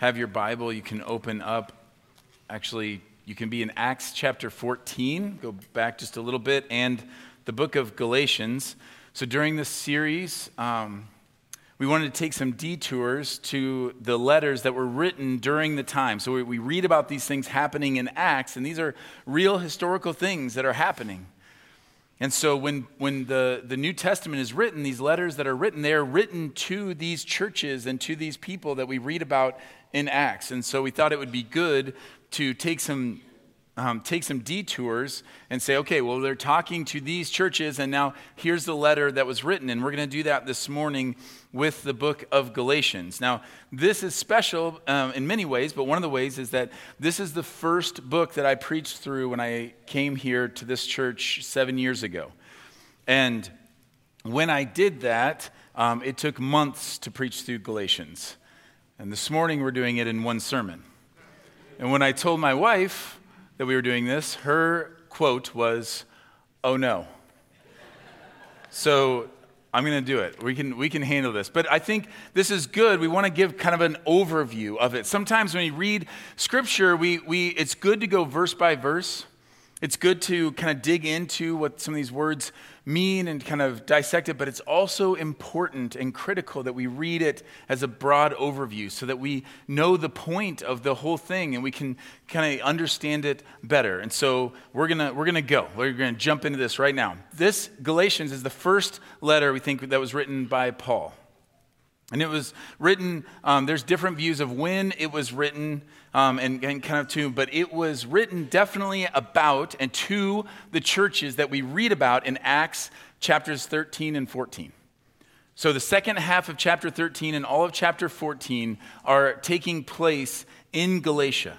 have your Bible, you can open up. Actually, you can be in Acts chapter 14, go back just a little bit, and the book of Galatians. So during this series, um, we wanted to take some detours to the letters that were written during the time. So we, we read about these things happening in Acts, and these are real historical things that are happening. And so when, when the, the New Testament is written, these letters that are written, they're written to these churches and to these people that we read about in Acts. And so we thought it would be good to take some um, take some detours and say, okay, well, they're talking to these churches, and now here's the letter that was written. And we're going to do that this morning with the book of Galatians. Now, this is special um, in many ways, but one of the ways is that this is the first book that I preached through when I came here to this church seven years ago. And when I did that, um, it took months to preach through Galatians. And this morning, we're doing it in one sermon. And when I told my wife that we were doing this, her quote was, Oh no. so I'm going to do it. We can, we can handle this. But I think this is good. We want to give kind of an overview of it. Sometimes when you read scripture, we, we, it's good to go verse by verse. It's good to kind of dig into what some of these words mean and kind of dissect it, but it's also important and critical that we read it as a broad overview so that we know the point of the whole thing and we can kind of understand it better. And so we're going we're to go. We're going to jump into this right now. This Galatians is the first letter we think that was written by Paul. And it was written, um, there's different views of when it was written um, and, and, kind of to, but it was written definitely about and to the churches that we read about in Acts chapters 13 and 14. So the second half of chapter 13 and all of chapter 14 are taking place in Galatia.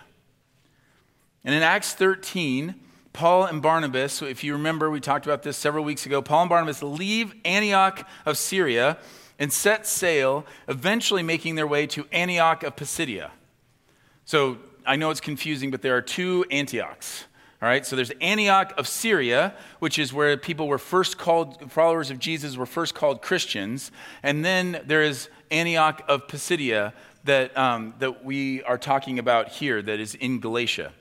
And in Acts 13, Paul and Barnabas, if you remember, we talked about this several weeks ago, Paul and Barnabas leave Antioch of Syria and set sail, eventually making their way to Antioch of Pisidia. So I know it's confusing, but there are two Antiochs. All right, so there's Antioch of Syria, which is where people were first called, followers of Jesus were first called Christians. And then there is Antioch of Pisidia that, um, that we are talking about here, that is in Galatia.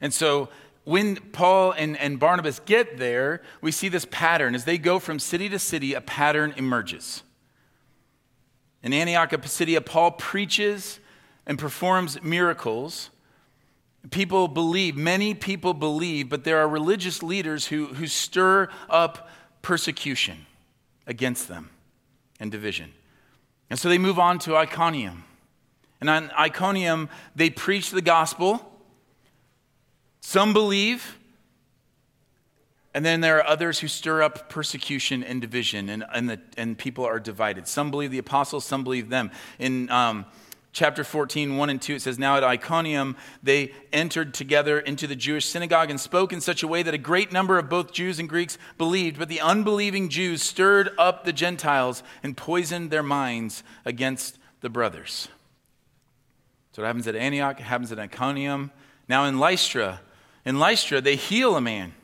And so when Paul and, and Barnabas get there, we see this pattern. As they go from city to city, a pattern emerges. In Antioch of Pisidia, Paul preaches and performs miracles. People believe, many people believe, but there are religious leaders who, who stir up persecution against them and division. And so they move on to Iconium. And on Iconium, they preach the gospel. Some believe, and then there are others who stir up persecution and division, and, and, the, and people are divided. Some believe the apostles, some believe them. In um, chapter 14, 1 and 2, it says, Now at Iconium they entered together into the Jewish synagogue and spoke in such a way that a great number of both Jews and Greeks believed. But the unbelieving Jews stirred up the Gentiles and poisoned their minds against the brothers. So it happens at Antioch, it happens at Iconium. Now in Lystra, in Lystra, they heal a man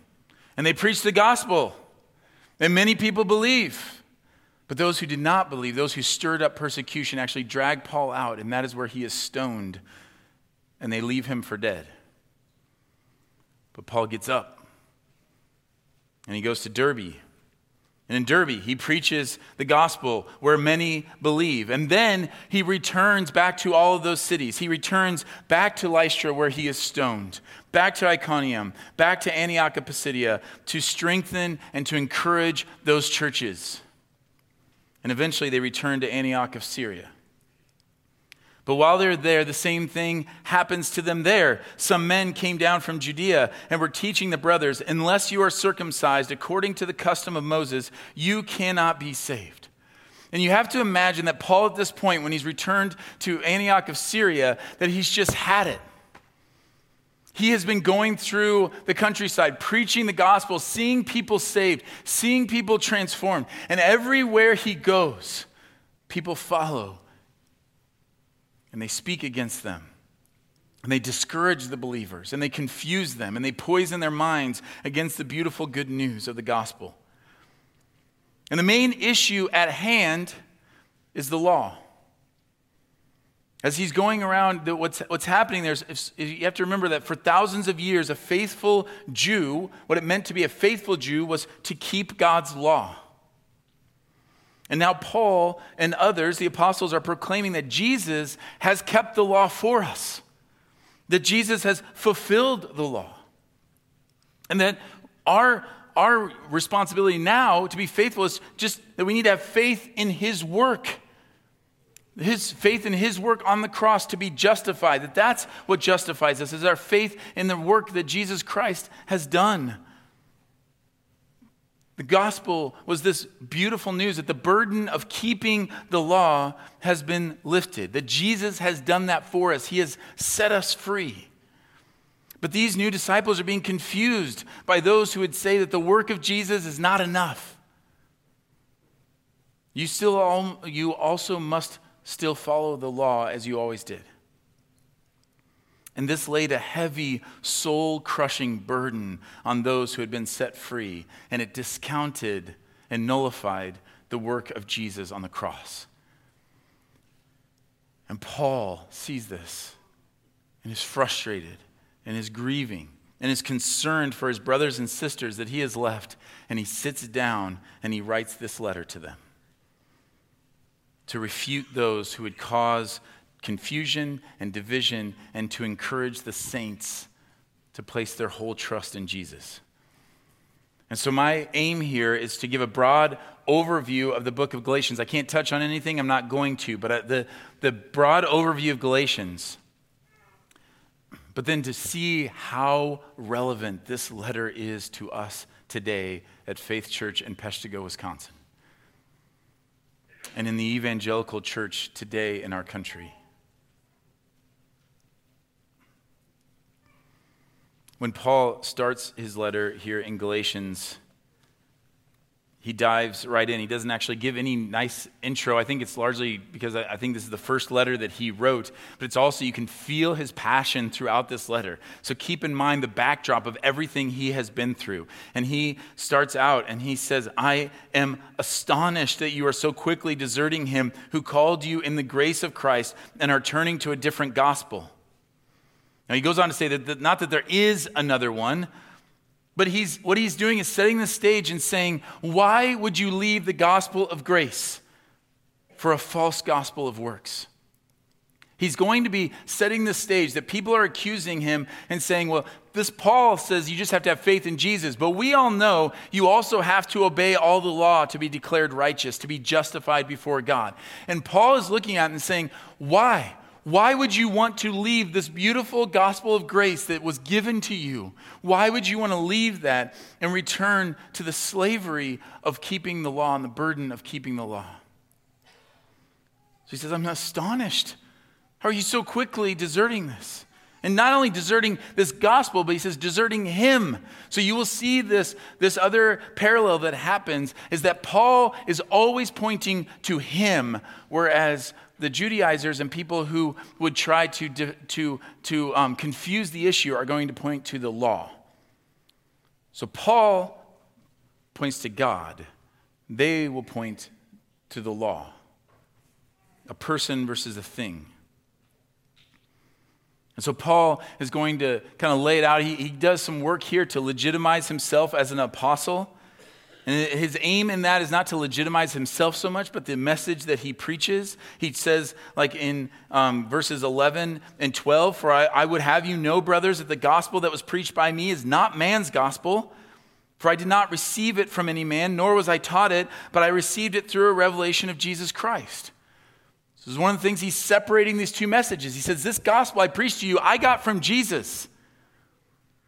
and they preached the gospel. And many people believe. But those who did not believe, those who stirred up persecution, actually dragged Paul out, and that is where he is stoned, and they leave him for dead. But Paul gets up, and he goes to Derbe. And in Derbe, he preaches the gospel where many believe. And then he returns back to all of those cities. He returns back to Lystra where he is stoned back to Iconium, back to Antioch of Pisidia to strengthen and to encourage those churches. And eventually they return to Antioch of Syria. But while they're there, the same thing happens to them there. Some men came down from Judea and were teaching the brothers, unless you are circumcised according to the custom of Moses, you cannot be saved. And you have to imagine that Paul, at this point, when he's returned to Antioch of Syria, that he's just had it. He has been going through the countryside, preaching the gospel, seeing people saved, seeing people transformed. And everywhere he goes, people follow and they speak against them. And they discourage the believers and they confuse them and they poison their minds against the beautiful good news of the gospel. And the main issue at hand is the law. As he's going around, what's, what's happening there is you have to remember that for thousands of years, a faithful Jew, what it meant to be a faithful Jew was to keep God's law. And now Paul and others, the apostles, are proclaiming that Jesus has kept the law for us, that Jesus has fulfilled the law, and that our, our responsibility now to be faithful is just that we need to have faith in his work his faith in his work on the cross to be justified that that's what justifies us is our faith in the work that jesus christ has done the gospel was this beautiful news that the burden of keeping the law has been lifted that jesus has done that for us. He has set us free. But these new disciples are being confused by those who would say that the work of jesus is not enough. You still all, you also must still follow the law as you always did. And this laid a heavy, soul crushing burden on those who had been set free, and it discounted and nullified the work of Jesus on the cross. And Paul sees this and is frustrated and is grieving and is concerned for his brothers and sisters that he has left, and he sits down and he writes this letter to them to refute those who would cause confusion and division and to encourage the saints to place their whole trust in Jesus. And so, my aim here is to give a broad overview of the book of Galatians. I can't touch on anything, I'm not going to, but uh, the, the broad overview of Galatians, but then to see how relevant this letter is to us today at Faith Church in Peshtigo, Wisconsin and in the evangelical church today in our country. When Paul starts his letter here in Galatians, he dives right in. He doesn't actually give any nice intro. I think it's largely because I think this is the first letter that he wrote, but it's also, you can feel his passion throughout this letter. So keep in mind the backdrop of everything he has been through. And he starts out and he says, I am astonished that you are so quickly deserting him who called you in the grace of Christ and are turning to a different gospel. Now he goes on to say that, that not that there is another one, but he's, what he's doing is setting the stage and saying, Why would you leave the gospel of grace for a false gospel of works? He's going to be setting the stage that people are accusing him and saying, Well, this Paul says you just have to have faith in Jesus. But we all know you also have to obey all the law to be declared righteous, to be justified before God. And Paul is looking at it and saying, Why? Why would you want to leave this beautiful gospel of grace that was given to you? Why would you want to leave that and return to the slavery of keeping the law and the burden of keeping the law? So he says, I'm astonished. How are you so quickly deserting this? And not only deserting this gospel, but he says deserting him. So you will see this, this other parallel that happens is that Paul is always pointing to him, whereas the Judaizers and people who would try to, to, to um, confuse the issue are going to point to the law. So Paul points to God, they will point to the law a person versus a thing. And so Paul is going to kind of lay it out. He, he does some work here to legitimize himself as an apostle. And his aim in that is not to legitimize himself so much, but the message that he preaches. He says, like in um, verses 11 and 12, For I, I would have you know, brothers, that the gospel that was preached by me is not man's gospel. For I did not receive it from any man, nor was I taught it, but I received it through a revelation of Jesus Christ. This is one of the things he's separating these two messages. He says, This gospel I preached to you, I got from Jesus.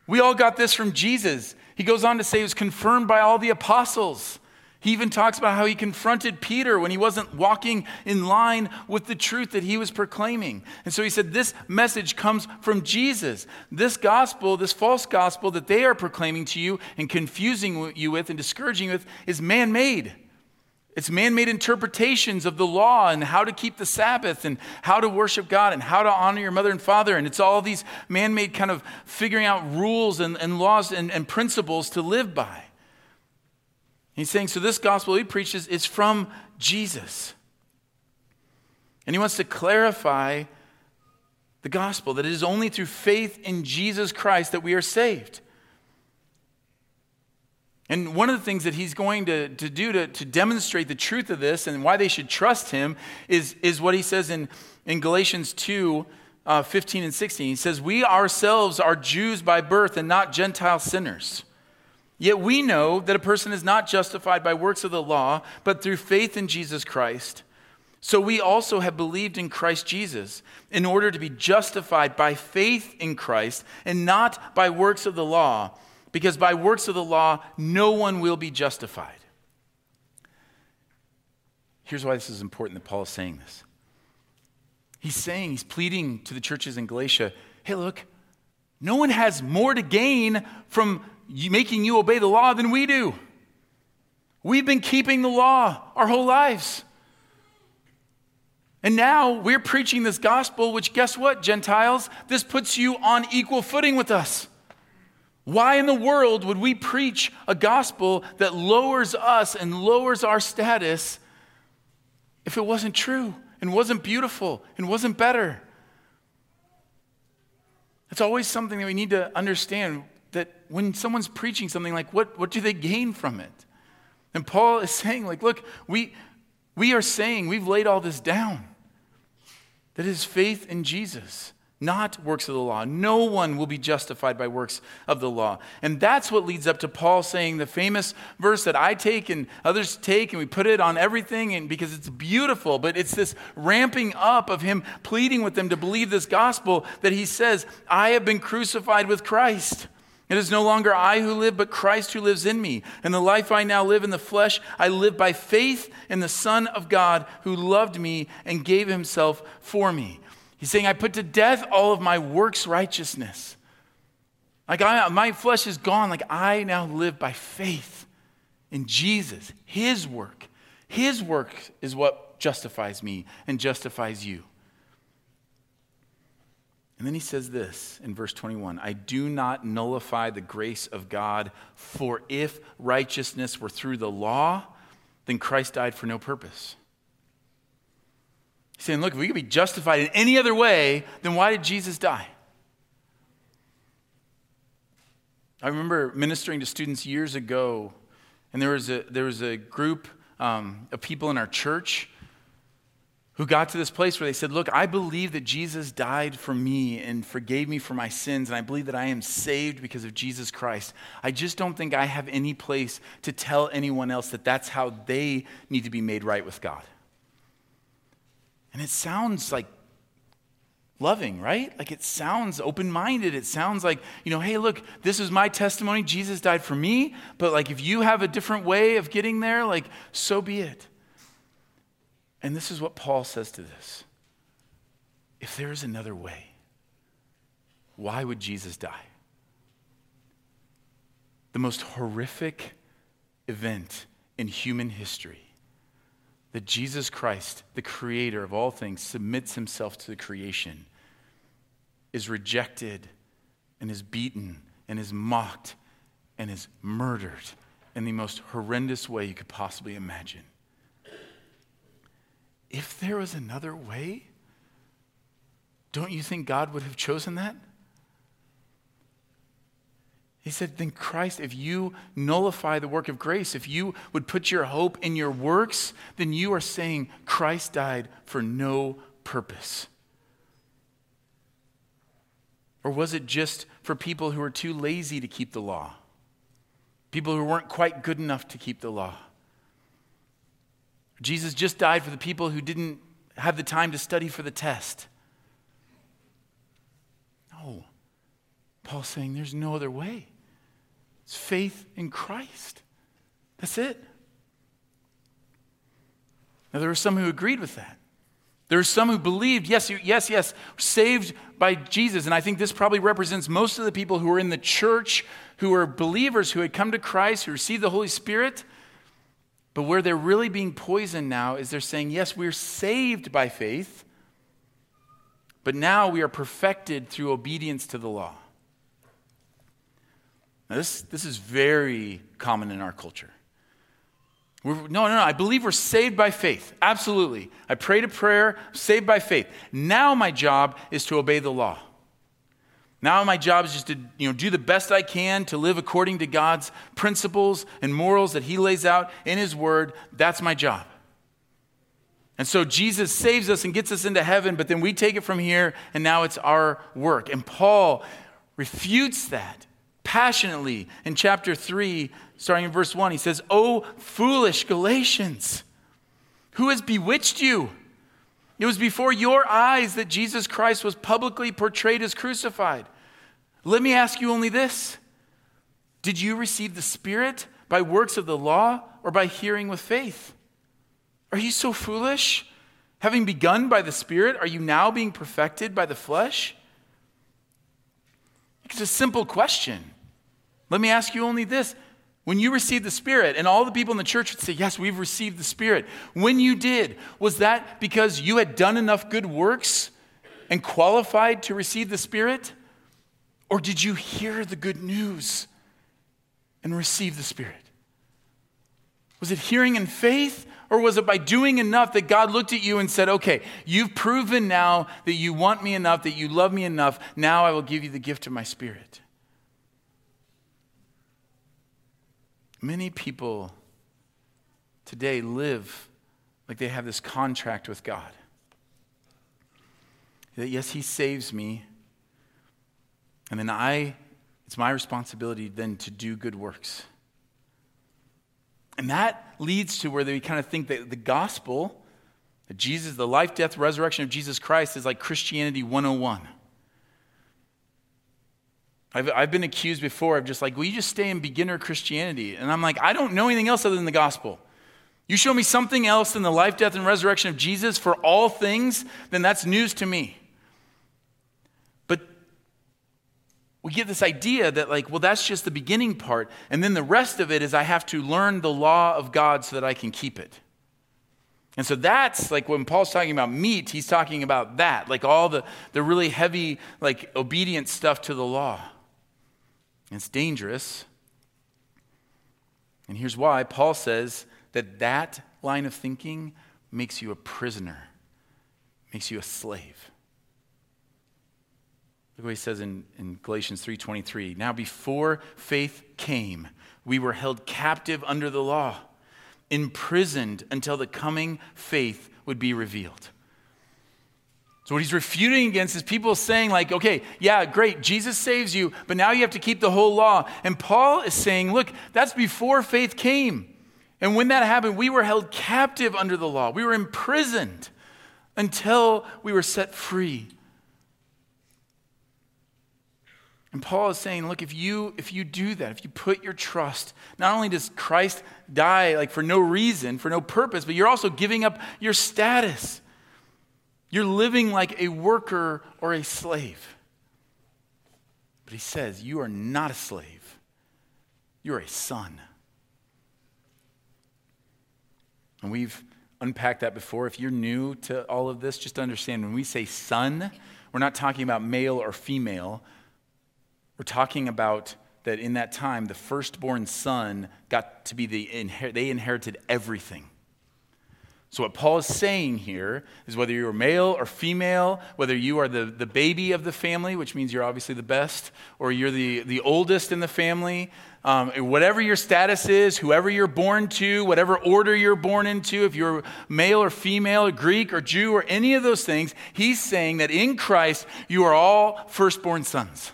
We all got this from Jesus. He goes on to say it was confirmed by all the apostles. He even talks about how he confronted Peter when he wasn't walking in line with the truth that he was proclaiming. And so he said, This message comes from Jesus. This gospel, this false gospel that they are proclaiming to you and confusing you with and discouraging you with, is man made. It's man made interpretations of the law and how to keep the Sabbath and how to worship God and how to honor your mother and father. And it's all these man made kind of figuring out rules and, and laws and, and principles to live by. He's saying, so this gospel he preaches is from Jesus. And he wants to clarify the gospel, that it is only through faith in Jesus Christ that we are saved. And one of the things that he's going to, to do to, to demonstrate the truth of this and why they should trust him is, is what he says in, in Galatians 2 uh, 15 and 16. He says, We ourselves are Jews by birth and not Gentile sinners. Yet we know that a person is not justified by works of the law, but through faith in Jesus Christ. So we also have believed in Christ Jesus in order to be justified by faith in Christ and not by works of the law because by works of the law, no one will be justified. Here's why this is important that Paul is saying this. He's saying, he's pleading to the churches in Galatia hey, look, no one has more to gain from making you obey the law than we do. We've been keeping the law our whole lives. And now we're preaching this gospel, which, guess what, Gentiles? This puts you on equal footing with us. Why in the world would we preach a gospel that lowers us and lowers our status if it wasn't true and wasn't beautiful and wasn't better? It's always something that we need to understand that when someone's preaching something like what, what do they gain from it? And Paul is saying, like, look, we, we are saying, we've laid all this down. That is faith in Jesus not works of the law. No one will be justified by works of the law. And that's what leads up to Paul saying the famous verse that I take and others take, and we put it on everything and because it's beautiful, but it's this ramping up of him pleading with them to believe this gospel that he says, I have been crucified with Christ. It is no longer I who live, but Christ who lives in me. And the life I now live in the flesh, I live by faith in the Son of God who loved me and gave himself for me. He's saying, I put to death all of my works righteousness. Like I, my flesh is gone. Like I now live by faith in Jesus, His work. His work is what justifies me and justifies you. And then he says this in verse 21 I do not nullify the grace of God, for if righteousness were through the law, then Christ died for no purpose. He's saying, look, if we could be justified in any other way, then why did Jesus die? I remember ministering to students years ago, and there was a, there was a group um, of people in our church who got to this place where they said, Look, I believe that Jesus died for me and forgave me for my sins, and I believe that I am saved because of Jesus Christ. I just don't think I have any place to tell anyone else that that's how they need to be made right with God. And it sounds like loving, right? Like it sounds open minded. It sounds like, you know, hey, look, this is my testimony. Jesus died for me. But like if you have a different way of getting there, like so be it. And this is what Paul says to this if there is another way, why would Jesus die? The most horrific event in human history that Jesus Christ, the creator of all things, submits himself to the creation, is rejected and is beaten and is mocked and is murdered in the most horrendous way you could possibly imagine. If there was another way, don't you think God would have chosen that? He said, then Christ, if you nullify the work of grace, if you would put your hope in your works, then you are saying Christ died for no purpose. Or was it just for people who were too lazy to keep the law? People who weren't quite good enough to keep the law? Jesus just died for the people who didn't have the time to study for the test. No. Paul's saying there's no other way. It's faith in Christ. That's it. Now, there were some who agreed with that. There were some who believed, yes, yes, yes, saved by Jesus. And I think this probably represents most of the people who were in the church, who were believers, who had come to Christ, who received the Holy Spirit. But where they're really being poisoned now is they're saying, yes, we're saved by faith, but now we are perfected through obedience to the law. Now, this, this is very common in our culture. We're, no, no, no. I believe we're saved by faith. Absolutely. I prayed a prayer, saved by faith. Now my job is to obey the law. Now my job is just to you know, do the best I can to live according to God's principles and morals that He lays out in His Word. That's my job. And so Jesus saves us and gets us into heaven, but then we take it from here, and now it's our work. And Paul refutes that passionately in chapter 3, starting in verse 1. He says, Oh, foolish Galatians, who has bewitched you? It was before your eyes that Jesus Christ was publicly portrayed as crucified. Let me ask you only this Did you receive the Spirit by works of the law or by hearing with faith? Are you so foolish? Having begun by the Spirit, are you now being perfected by the flesh? It's a simple question. Let me ask you only this. When you received the Spirit, and all the people in the church would say, Yes, we've received the Spirit. When you did, was that because you had done enough good works and qualified to receive the Spirit? Or did you hear the good news and receive the Spirit? Was it hearing in faith, or was it by doing enough that God looked at you and said, Okay, you've proven now that you want me enough, that you love me enough, now I will give you the gift of my Spirit? Many people today live like they have this contract with God. That yes, He saves me, and then I, it's my responsibility then to do good works. And that leads to where they kind of think that the gospel, that Jesus, the life, death, resurrection of Jesus Christ is like Christianity 101. I've, I've been accused before of just like, will you just stay in beginner Christianity? And I'm like, I don't know anything else other than the gospel. You show me something else than the life, death, and resurrection of Jesus for all things, then that's news to me. But we get this idea that, like, well, that's just the beginning part. And then the rest of it is I have to learn the law of God so that I can keep it. And so that's like when Paul's talking about meat, he's talking about that, like all the, the really heavy, like obedient stuff to the law. It's dangerous. And here's why Paul says that that line of thinking makes you a prisoner, makes you a slave. Look what he says in, in Galatians 3:23. Now before faith came, we were held captive under the law, imprisoned until the coming faith would be revealed. So, what he's refuting against is people saying, like, okay, yeah, great, Jesus saves you, but now you have to keep the whole law. And Paul is saying, look, that's before faith came. And when that happened, we were held captive under the law, we were imprisoned until we were set free. And Paul is saying, look, if you if you do that, if you put your trust, not only does Christ die like for no reason, for no purpose, but you're also giving up your status. You're living like a worker or a slave. But he says, You are not a slave, you're a son. And we've unpacked that before. If you're new to all of this, just understand when we say son, we're not talking about male or female. We're talking about that in that time, the firstborn son got to be the, they inherited everything. So, what Paul is saying here is whether you're male or female, whether you are the, the baby of the family, which means you're obviously the best, or you're the, the oldest in the family, um, whatever your status is, whoever you're born to, whatever order you're born into, if you're male or female, Greek or Jew, or any of those things, he's saying that in Christ you are all firstborn sons.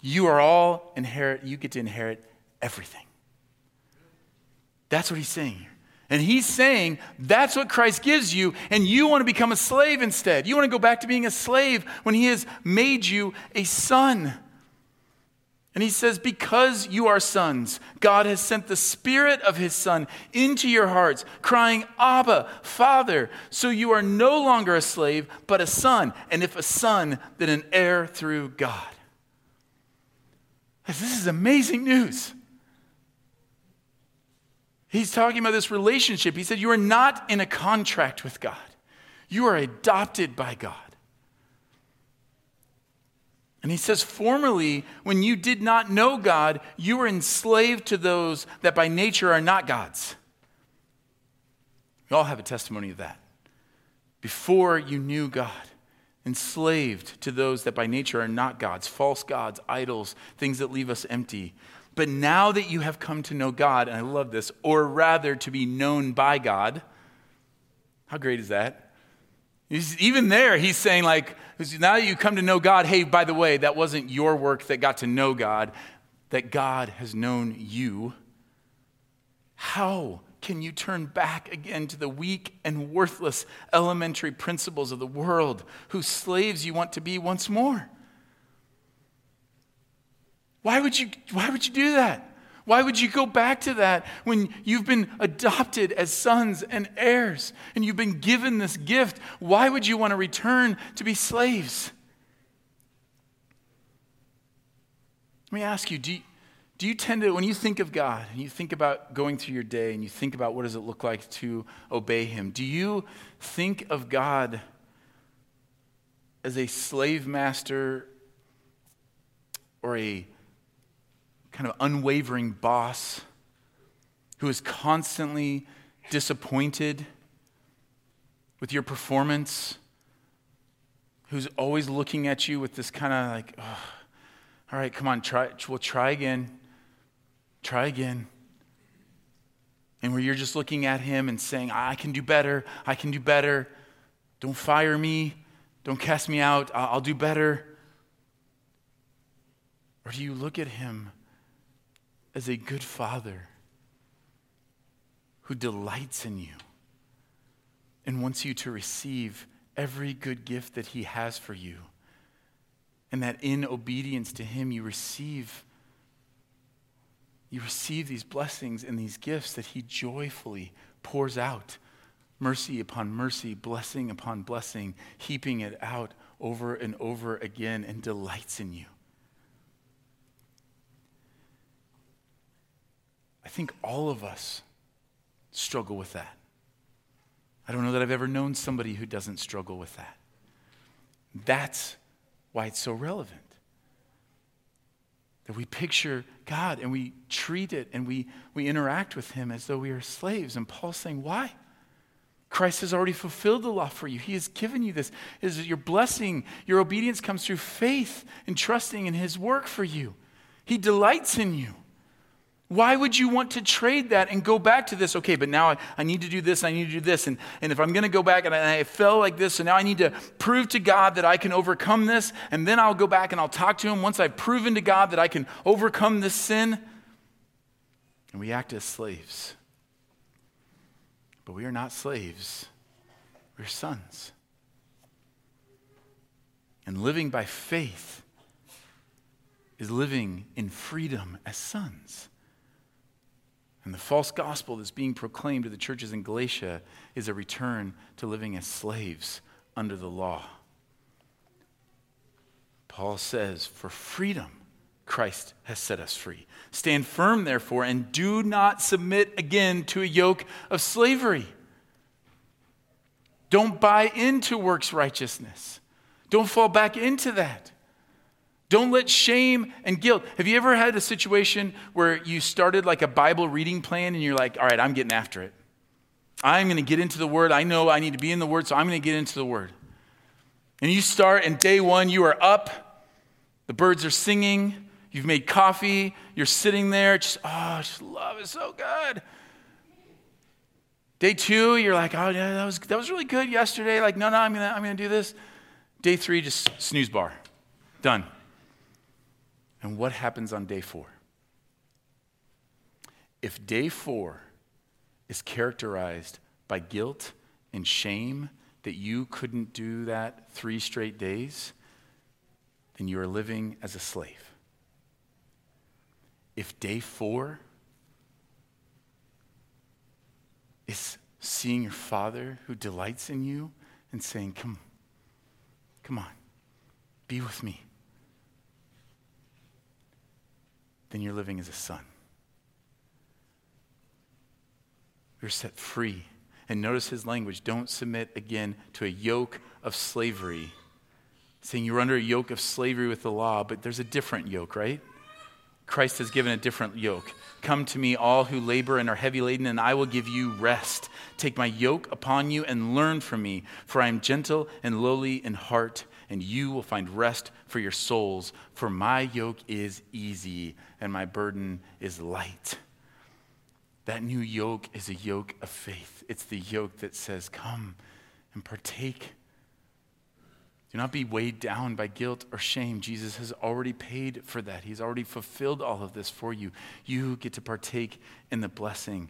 You are all inherit, you get to inherit everything. That's what he's saying here. And he's saying that's what Christ gives you, and you want to become a slave instead. You want to go back to being a slave when he has made you a son. And he says, Because you are sons, God has sent the Spirit of his Son into your hearts, crying, Abba, Father. So you are no longer a slave, but a son. And if a son, then an heir through God. This is amazing news. He's talking about this relationship. He said, You are not in a contract with God, you are adopted by God. And he says, Formerly, when you did not know God, you were enslaved to those that by nature are not God's. We all have a testimony of that. Before you knew God, enslaved to those that by nature are not gods, false gods, idols, things that leave us empty. But now that you have come to know God, and I love this, or rather to be known by God, how great is that? Even there, he's saying, like, now that you come to know God, hey, by the way, that wasn't your work that got to know God, that God has known you. How can you turn back again to the weak and worthless elementary principles of the world, whose slaves you want to be once more? Why would you, why would you do that? Why would you go back to that when you've been adopted as sons and heirs and you've been given this gift? Why would you want to return to be slaves? Let me ask you do, you do you tend to, when you think of God and you think about going through your day and you think about what does it look like to obey Him, do you think of God as a slave master or a kind of unwavering boss who is constantly disappointed with your performance, who's always looking at you with this kind of like, oh, all right, come on, try, we'll try again, try again. And where you're just looking at him and saying, I can do better, I can do better. Don't fire me, don't cast me out, I'll, I'll do better. Or do you look at him as a good father who delights in you and wants you to receive every good gift that he has for you. And that in obedience to him you receive you receive these blessings and these gifts that he joyfully pours out. Mercy upon mercy, blessing upon blessing, heaping it out over and over again and delights in you. I think all of us struggle with that. I don't know that I've ever known somebody who doesn't struggle with that. That's why it's so relevant. That we picture God and we treat it and we, we interact with Him as though we are slaves. And Paul's saying, why? Christ has already fulfilled the law for you. He has given you this. Is your blessing, your obedience comes through faith and trusting in His work for you. He delights in you. Why would you want to trade that and go back to this? Okay, but now I, I need to do this, I need to do this. And, and if I'm going to go back and I, I fell like this, so now I need to prove to God that I can overcome this, and then I'll go back and I'll talk to Him once I've proven to God that I can overcome this sin. And we act as slaves. But we are not slaves, we're sons. And living by faith is living in freedom as sons. And the false gospel that's being proclaimed to the churches in Galatia is a return to living as slaves under the law. Paul says, For freedom, Christ has set us free. Stand firm, therefore, and do not submit again to a yoke of slavery. Don't buy into works righteousness. Don't fall back into that. Don't let shame and guilt. Have you ever had a situation where you started like a Bible reading plan and you're like, all right, I'm getting after it? I'm going to get into the Word. I know I need to be in the Word, so I'm going to get into the Word. And you start, and day one, you are up, the birds are singing, you've made coffee, you're sitting there, just, oh, just love is so good. Day two, you're like, oh, yeah, that was, that was really good yesterday. Like, no, no, I'm going to I'm going to do this. Day three, just snooze bar. Done. And what happens on day four? If day four is characterized by guilt and shame that you couldn't do that three straight days, then you are living as a slave. If day four is seeing your father who delights in you and saying, Come, come on, be with me. Then you're living as a son. You're set free. And notice his language don't submit again to a yoke of slavery. Saying you're under a yoke of slavery with the law, but there's a different yoke, right? Christ has given a different yoke. Come to me, all who labor and are heavy laden, and I will give you rest. Take my yoke upon you and learn from me, for I am gentle and lowly in heart, and you will find rest for your souls. For my yoke is easy and my burden is light. That new yoke is a yoke of faith. It's the yoke that says, Come and partake do not be weighed down by guilt or shame. Jesus has already paid for that. He's already fulfilled all of this for you. You get to partake in the blessing.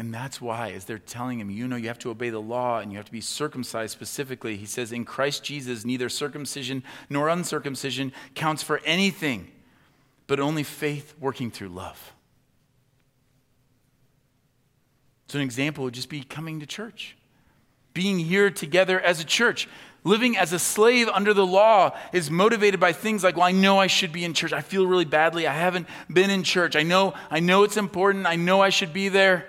And that's why, as they're telling him, you know, you have to obey the law and you have to be circumcised specifically. He says, In Christ Jesus, neither circumcision nor uncircumcision counts for anything, but only faith working through love. So, an example would just be coming to church being here together as a church. Living as a slave under the law is motivated by things like, well, I know I should be in church. I feel really badly. I haven't been in church. I know, I know it's important. I know I should be there.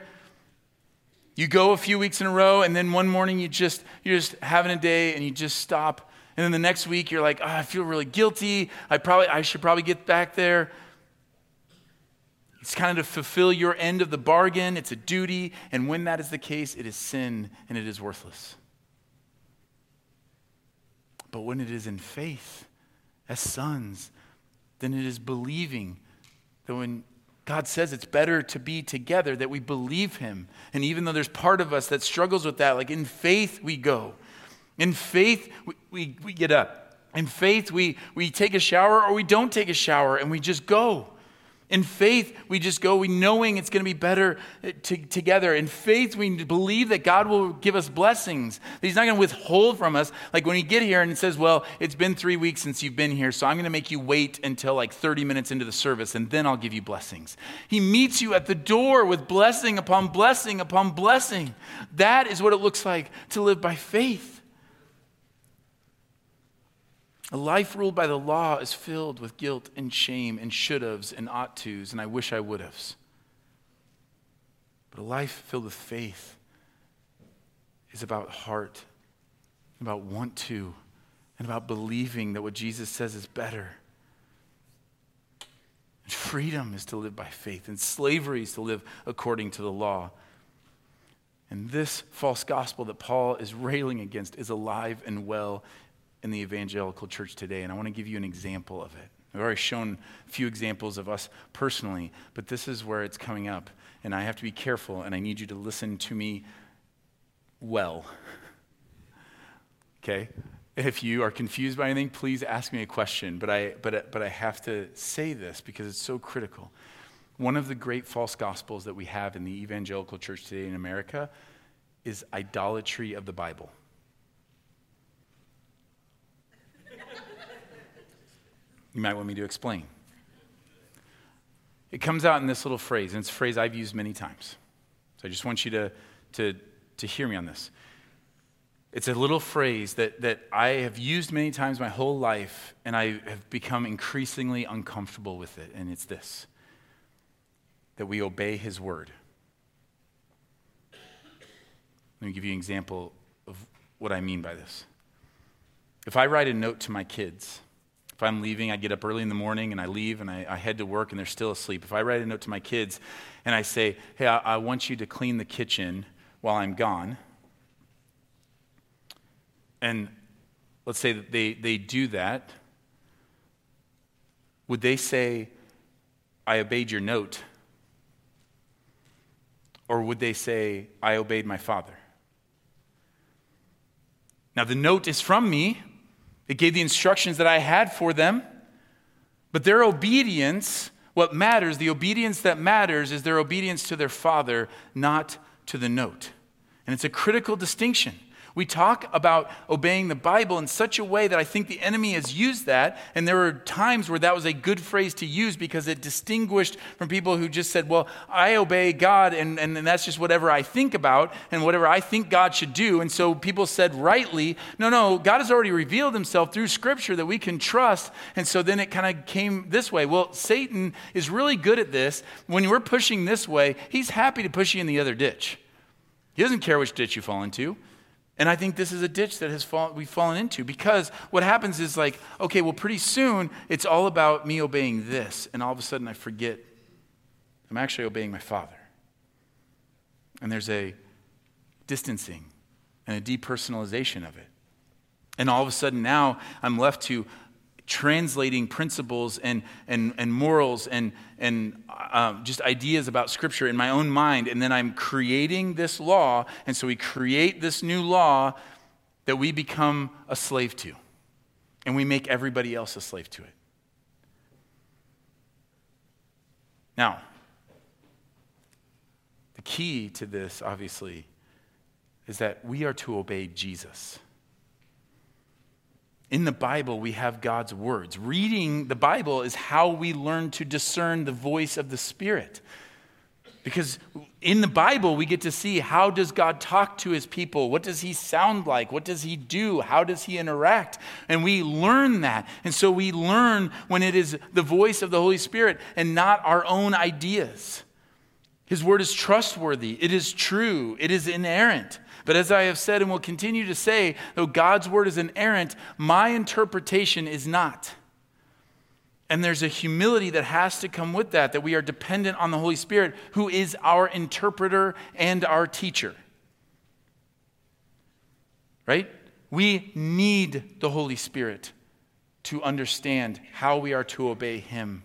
You go a few weeks in a row, and then one morning you just you're just having a day and you just stop. And then the next week you're like, oh, I feel really guilty. I probably I should probably get back there. It's kind of to fulfill your end of the bargain. It's a duty. And when that is the case, it is sin and it is worthless. But when it is in faith, as sons, then it is believing that when God says it's better to be together, that we believe Him. And even though there's part of us that struggles with that, like in faith we go. In faith we, we, we get up. In faith we, we take a shower or we don't take a shower and we just go. In faith, we just go, we knowing it's going to be better uh, to, together. In faith, we believe that God will give us blessings. That He's not going to withhold from us. Like when you get here and it says, Well, it's been three weeks since you've been here, so I'm going to make you wait until like 30 minutes into the service, and then I'll give you blessings. He meets you at the door with blessing upon blessing upon blessing. That is what it looks like to live by faith. A life ruled by the law is filled with guilt and shame and should haves and ought tos and I wish I would haves. But a life filled with faith is about heart, about want to, and about believing that what Jesus says is better. And freedom is to live by faith, and slavery is to live according to the law. And this false gospel that Paul is railing against is alive and well in the evangelical church today, and I want to give you an example of it. I've already shown a few examples of us personally, but this is where it's coming up, and I have to be careful, and I need you to listen to me well. okay? If you are confused by anything, please ask me a question, but I, but, but I have to say this because it's so critical. One of the great false gospels that we have in the evangelical church today in America is idolatry of the Bible. You might want me to explain. It comes out in this little phrase, and it's a phrase I've used many times. So I just want you to, to, to hear me on this. It's a little phrase that, that I have used many times my whole life, and I have become increasingly uncomfortable with it, and it's this that we obey His word. Let me give you an example of what I mean by this. If I write a note to my kids, if I'm leaving, I get up early in the morning and I leave and I, I, head to work and they're still asleep. If I write a note to my kids and I say, hey, I, I want you to clean the kitchen while I'm gone, and let's say that they, they do that, would they say, I obeyed your note? Or would they say, I obeyed my father? Now, the note is from me, it gave the instructions that I had for them. But their obedience, what matters, the obedience that matters is their obedience to their father, not to the note. And it's a critical distinction. We talk about obeying the Bible in such a way that I think the enemy has used that. And there were times where that was a good phrase to use because it distinguished from people who just said, Well, I obey God, and, and, and that's just whatever I think about and whatever I think God should do. And so people said rightly, No, no, God has already revealed himself through Scripture that we can trust. And so then it kind of came this way. Well, Satan is really good at this. When we're pushing this way, he's happy to push you in the other ditch. He doesn't care which ditch you fall into. And I think this is a ditch that has fall, we've fallen into because what happens is like, okay, well, pretty soon it's all about me obeying this. And all of a sudden I forget I'm actually obeying my Father. And there's a distancing and a depersonalization of it. And all of a sudden now I'm left to translating principles and, and, and morals and, and um, just ideas about Scripture in my own mind. And then I'm creating this law. And so we create this new law that we become a slave to. And we make everybody else a slave to it. Now, the key to this, obviously, is that we are to obey Jesus. In the Bible, we have God's words. Reading the Bible is how we learn to discern the voice of the Spirit. Because in the Bible, we get to see how does God talk to his people? What does he sound like? What does he do? How does he interact? And we learn that. And so we learn when it is the voice of the Holy Spirit and not our own ideas. His word is trustworthy, it is true, it is inerrant. But as I have said and will continue to say, though God's word is inerrant, my interpretation is not. And there's a humility that has to come with that, that we are dependent on the Holy Spirit, who is our interpreter and our teacher. Right? We need the Holy Spirit to understand how we are to obey Him.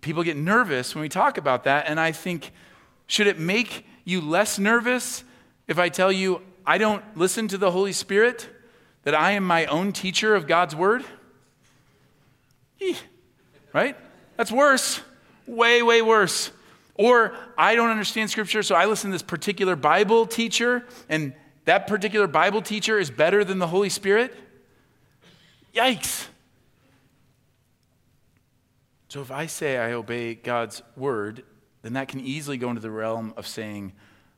People get nervous when we talk about that, and I think, should it make you less nervous if I tell you I don't listen to the Holy Spirit, that I am my own teacher of God's Word? Right? That's worse. Way, way worse. Or I don't understand Scripture, so I listen to this particular Bible teacher, and that particular Bible teacher is better than the Holy Spirit? Yikes. So if I say I obey God's word, then that can easily go into the realm of saying,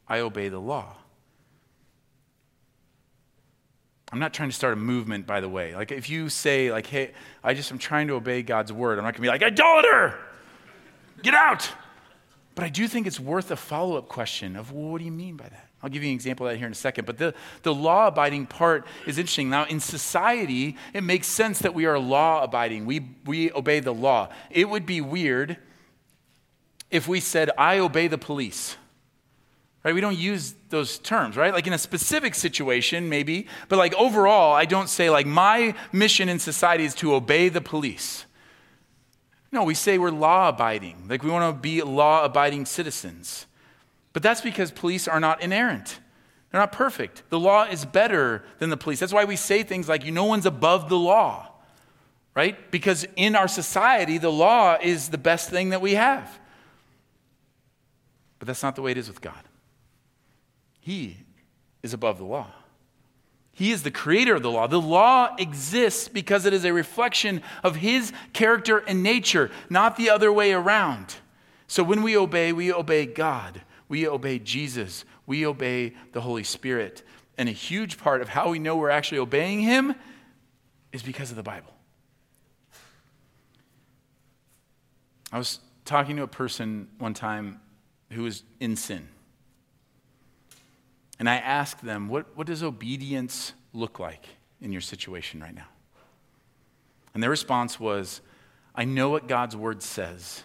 I obey the law. I'm not trying to start a movement, by the way. Like, if you say, like, hey, I just am trying to obey God's word, I'm not going to be like, idolater, get out. But I do think it's worth a follow up question of, well, what do you mean by that? I'll give you an example of that here in a second. But the, the law abiding part is interesting. Now, in society, it makes sense that we are law abiding, we, we obey the law. It would be weird if we said, I obey the police. Right? We don't use those terms, right? Like in a specific situation, maybe, but like overall, I don't say, like, my mission in society is to obey the police. No, we say we're law abiding. Like we want to be law abiding citizens. But that's because police are not inerrant. They're not perfect. The law is better than the police. That's why we say things like, no one's above the law, right? Because in our society, the law is the best thing that we have. But that's not the way it is with God. He is above the law. He is the creator of the law. The law exists because it is a reflection of His character and nature, not the other way around. So when we obey, we obey God, we obey Jesus, we obey the Holy Spirit. And a huge part of how we know we're actually obeying Him is because of the Bible. I was talking to a person one time who is in sin. And I asked them, what, what does obedience look like in your situation right now? And their response was, I know what God's word says,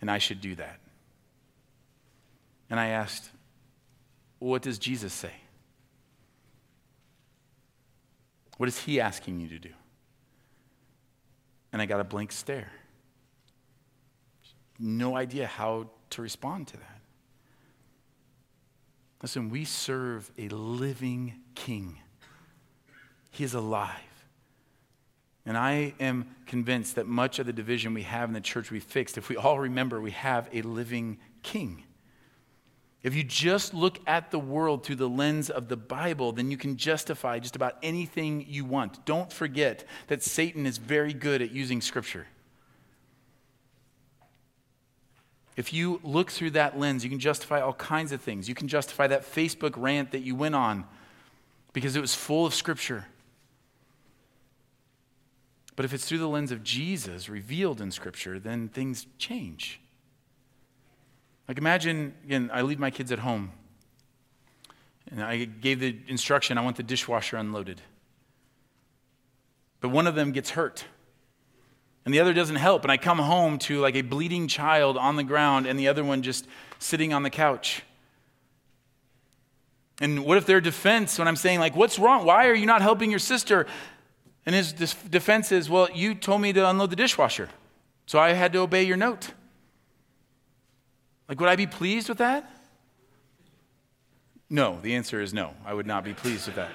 and I should do that. And I asked, What does Jesus say? What is he asking you to do? And I got a blank stare. No idea how to respond to that. Listen, we serve a living king. He is alive. And I am convinced that much of the division we have in the church we fixed if we all remember we have a living king. If you just look at the world through the lens of the Bible, then you can justify just about anything you want. Don't forget that Satan is very good at using Scripture. If you look through that lens, you can justify all kinds of things. You can justify that Facebook rant that you went on because it was full of Scripture. But if it's through the lens of Jesus revealed in Scripture, then things change. Like imagine, again, I leave my kids at home. And I gave the instruction I want the dishwasher unloaded. But one of them gets hurt. And the other doesn't help. And I come home to like a bleeding child on the ground and the other one just sitting on the couch. And what if their defense, when I'm saying, like, what's wrong? Why are you not helping your sister? And his defense is, well, you told me to unload the dishwasher. So I had to obey your note. Like, would I be pleased with that? No, the answer is no. I would not be pleased with that.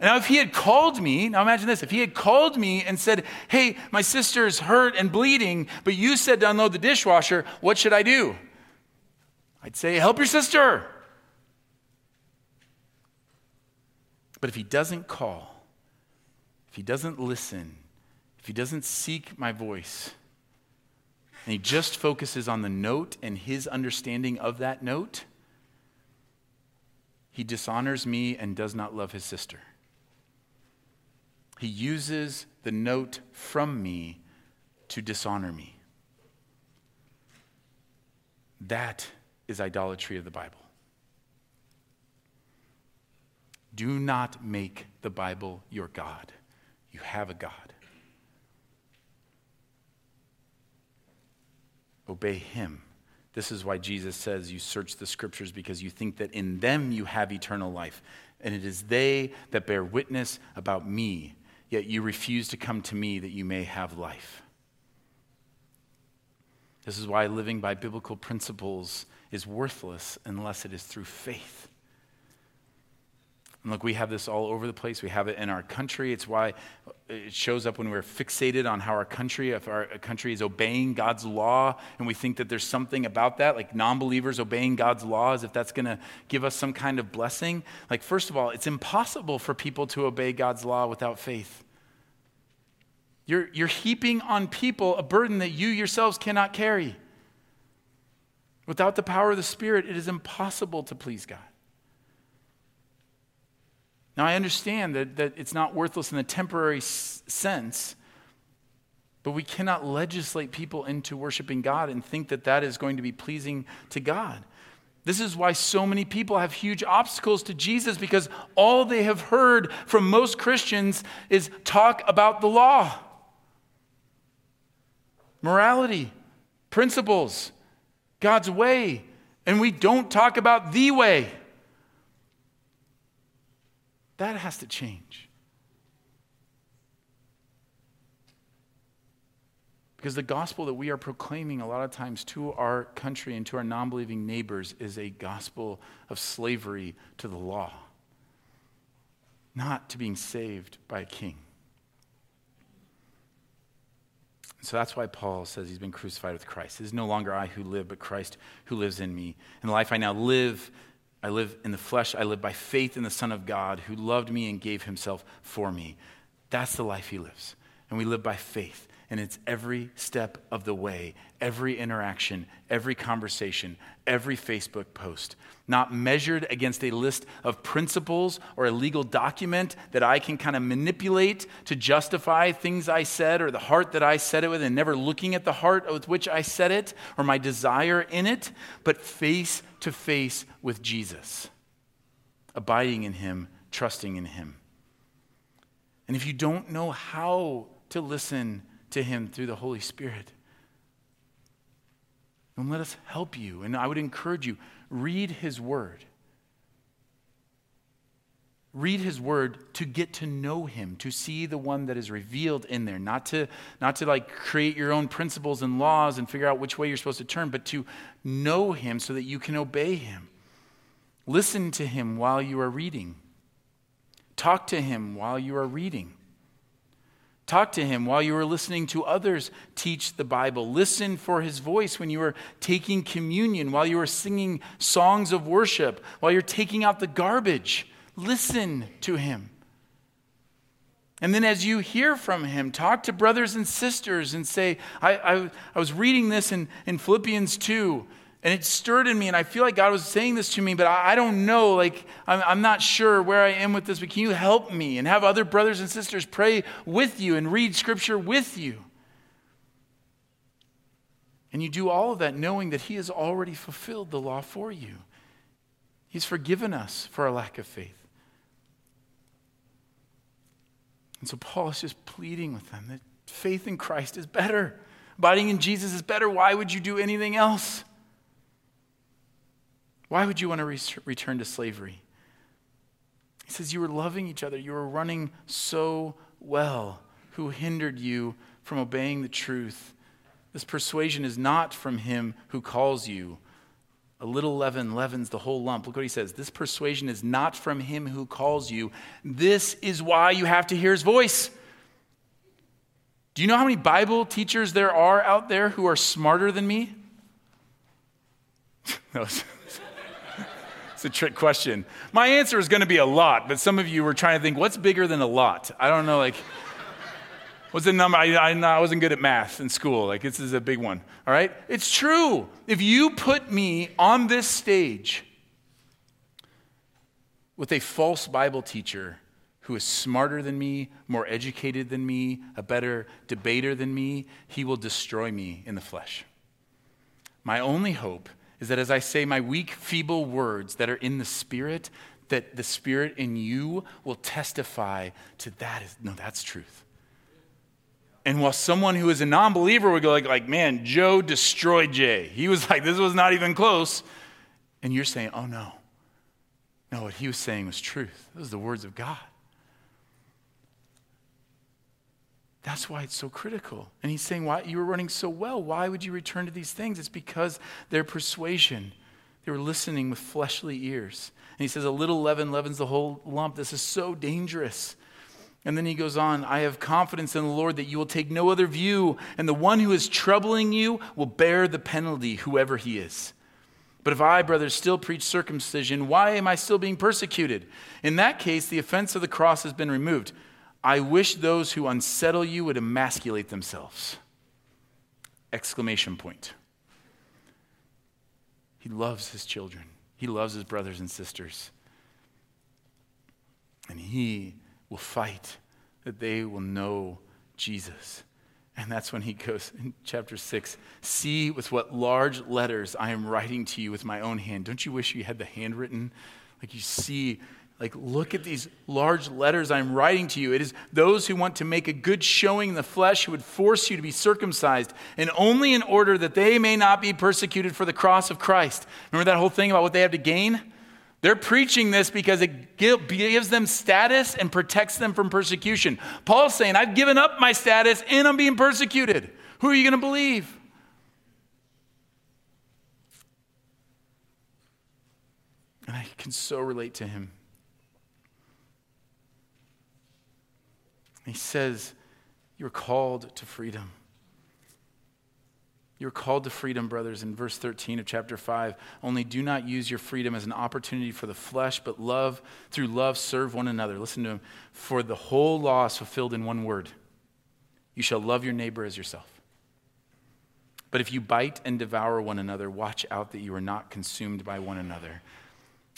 Now, if he had called me, now imagine this if he had called me and said, Hey, my sister's hurt and bleeding, but you said to unload the dishwasher, what should I do? I'd say, Help your sister. But if he doesn't call, if he doesn't listen, if he doesn't seek my voice, and he just focuses on the note and his understanding of that note, he dishonors me and does not love his sister. He uses the note from me to dishonor me. That is idolatry of the Bible. Do not make the Bible your God. You have a God. Obey Him. This is why Jesus says you search the scriptures because you think that in them you have eternal life. And it is they that bear witness about me yet you refuse to come to me that you may have life. This is why living by biblical principles is worthless unless it is through faith. And look, we have this all over the place. We have it in our country. It's why it shows up when we're fixated on how our country, if our country is obeying God's law, and we think that there's something about that, like non believers obeying God's laws, if that's going to give us some kind of blessing. Like, first of all, it's impossible for people to obey God's law without faith. You're, you're heaping on people a burden that you yourselves cannot carry. Without the power of the Spirit, it is impossible to please God. Now, I understand that, that it's not worthless in the temporary s- sense, but we cannot legislate people into worshiping God and think that that is going to be pleasing to God. This is why so many people have huge obstacles to Jesus because all they have heard from most Christians is talk about the law morality, principles, God's way, and we don't talk about the way. That has to change. Because the gospel that we are proclaiming a lot of times to our country and to our non believing neighbors is a gospel of slavery to the law, not to being saved by a king. So that's why Paul says he's been crucified with Christ. It is no longer I who live, but Christ who lives in me. In the life I now live, I live in the flesh. I live by faith in the Son of God who loved me and gave himself for me. That's the life he lives. And we live by faith. And it's every step of the way, every interaction, every conversation, every Facebook post, not measured against a list of principles or a legal document that I can kind of manipulate to justify things I said or the heart that I said it with, and never looking at the heart with which I said it or my desire in it, but face to face with Jesus, abiding in Him, trusting in Him. And if you don't know how to listen, to Him through the Holy Spirit. And let us help you. And I would encourage you read His Word. Read His Word to get to know Him, to see the one that is revealed in there, not to, not to like create your own principles and laws and figure out which way you're supposed to turn, but to know Him so that you can obey Him. Listen to Him while you are reading. Talk to Him while you are reading. Talk to him while you are listening to others teach the Bible. Listen for his voice when you are taking communion, while you are singing songs of worship, while you're taking out the garbage. Listen to him. And then, as you hear from him, talk to brothers and sisters and say, I, I, I was reading this in, in Philippians 2 and it stirred in me, and I feel like God was saying this to me, but I, I don't know. Like, I'm, I'm, not sure where I am with this, but can you help me? And have other brothers and sisters pray with you and read scripture with you. And you do all of that knowing that He has already fulfilled the law for you. He's forgiven us for our lack of faith. And so Paul is just pleading with them that faith in Christ is better. Abiding in Jesus is better. Why would you do anything else? Why would you want to re- return to slavery? He says, You were loving each other. You were running so well. Who hindered you from obeying the truth? This persuasion is not from him who calls you. A little leaven leavens the whole lump. Look what he says. This persuasion is not from him who calls you. This is why you have to hear his voice. Do you know how many Bible teachers there are out there who are smarter than me? it's a trick question. My answer is going to be a lot, but some of you were trying to think, what's bigger than a lot? I don't know, like, what's the number? I, I, I wasn't good at math in school. Like, this is a big one, all right? It's true. If you put me on this stage with a false Bible teacher, who is smarter than me, more educated than me, a better debater than me, he will destroy me in the flesh. My only hope is that as I say my weak, feeble words that are in the Spirit, that the Spirit in you will testify to that is no, that's truth. And while someone who is a non-believer would go like, like, man, Joe destroyed Jay. He was like, this was not even close. And you're saying, oh no. No, what he was saying was truth. Those are the words of God. That's why it's so critical. And he's saying, Why you were running so well. Why would you return to these things? It's because their persuasion. They were listening with fleshly ears. And he says, A little leaven leavens the whole lump. This is so dangerous. And then he goes on, I have confidence in the Lord that you will take no other view, and the one who is troubling you will bear the penalty, whoever he is. But if I, brothers, still preach circumcision, why am I still being persecuted? In that case, the offense of the cross has been removed. I wish those who unsettle you would emasculate themselves. Exclamation point. He loves his children, he loves his brothers and sisters. And he will fight that they will know Jesus. And that's when he goes in chapter 6 See with what large letters I am writing to you with my own hand. Don't you wish you had the handwritten? Like you see like, look at these large letters I'm writing to you. It is those who want to make a good showing in the flesh who would force you to be circumcised, and only in order that they may not be persecuted for the cross of Christ. Remember that whole thing about what they have to gain? They're preaching this because it gives them status and protects them from persecution. Paul's saying, I've given up my status and I'm being persecuted. Who are you going to believe? And I can so relate to him. He says, You're called to freedom. You're called to freedom, brothers, in verse 13 of chapter 5. Only do not use your freedom as an opportunity for the flesh, but love, through love, serve one another. Listen to him. For the whole law is fulfilled in one word you shall love your neighbor as yourself. But if you bite and devour one another, watch out that you are not consumed by one another.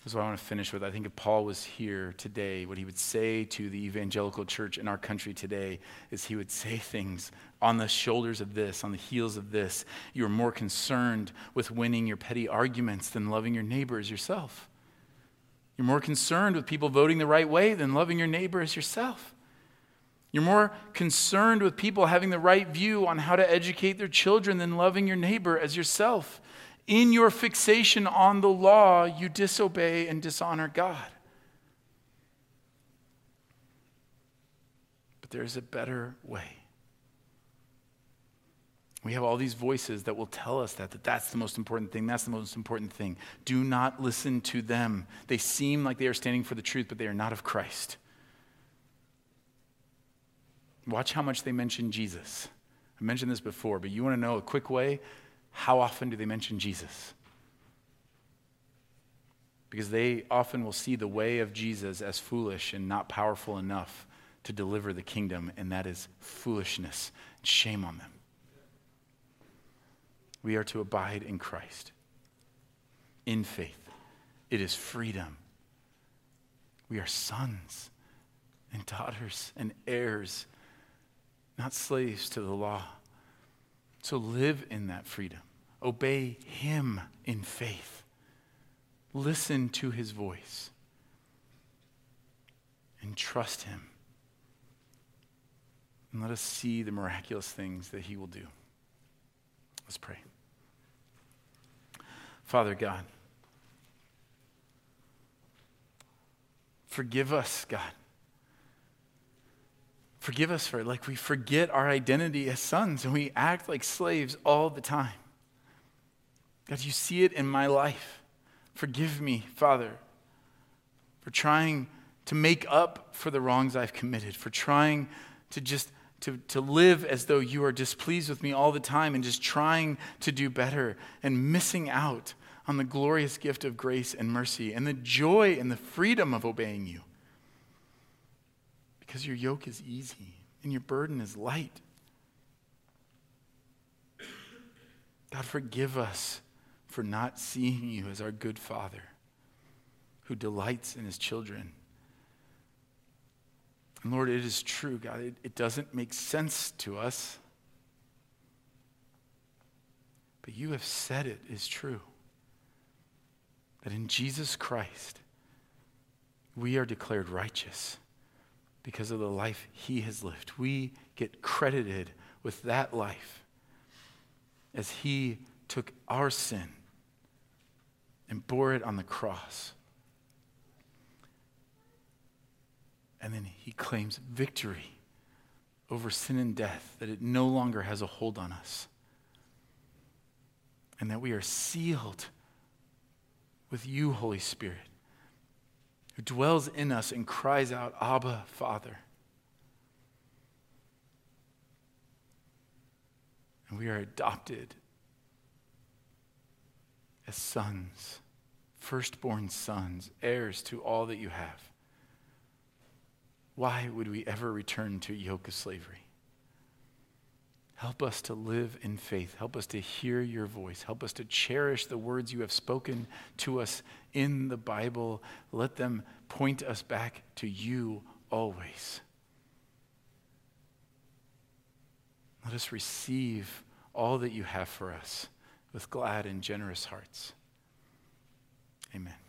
Is what I want to finish with. I think if Paul was here today, what he would say to the evangelical church in our country today is he would say things on the shoulders of this, on the heels of this. You're more concerned with winning your petty arguments than loving your neighbor as yourself. You're more concerned with people voting the right way than loving your neighbor as yourself. You're more concerned with people having the right view on how to educate their children than loving your neighbor as yourself. In your fixation on the law, you disobey and dishonor God. But there is a better way. We have all these voices that will tell us that, that that's the most important thing, that's the most important thing. Do not listen to them. They seem like they are standing for the truth, but they are not of Christ. Watch how much they mention Jesus. I mentioned this before, but you want to know a quick way? How often do they mention Jesus? Because they often will see the way of Jesus as foolish and not powerful enough to deliver the kingdom, and that is foolishness. Shame on them. We are to abide in Christ, in faith. It is freedom. We are sons and daughters and heirs, not slaves to the law. So live in that freedom. Obey Him in faith. listen to his voice and trust him. And let us see the miraculous things that he will do. Let's pray. Father God, forgive us, God. Forgive us for like we forget our identity as sons and we act like slaves all the time. God, you see it in my life. Forgive me, Father, for trying to make up for the wrongs I've committed, for trying to just to, to live as though you are displeased with me all the time and just trying to do better and missing out on the glorious gift of grace and mercy and the joy and the freedom of obeying you. Because your yoke is easy and your burden is light. God, forgive us for not seeing you as our good Father who delights in his children. And Lord, it is true, God. It, it doesn't make sense to us. But you have said it is true. That in Jesus Christ, we are declared righteous because of the life he has lived. We get credited with that life as he took our sin and bore it on the cross. And then he claims victory over sin and death, that it no longer has a hold on us. And that we are sealed with you, Holy Spirit, who dwells in us and cries out, Abba, Father. And we are adopted as sons, firstborn sons, heirs to all that you have. Why would we ever return to yoke of slavery? Help us to live in faith. Help us to hear your voice. Help us to cherish the words you have spoken to us in the Bible. Let them point us back to you always. Let us receive all that you have for us with glad and generous hearts. Amen.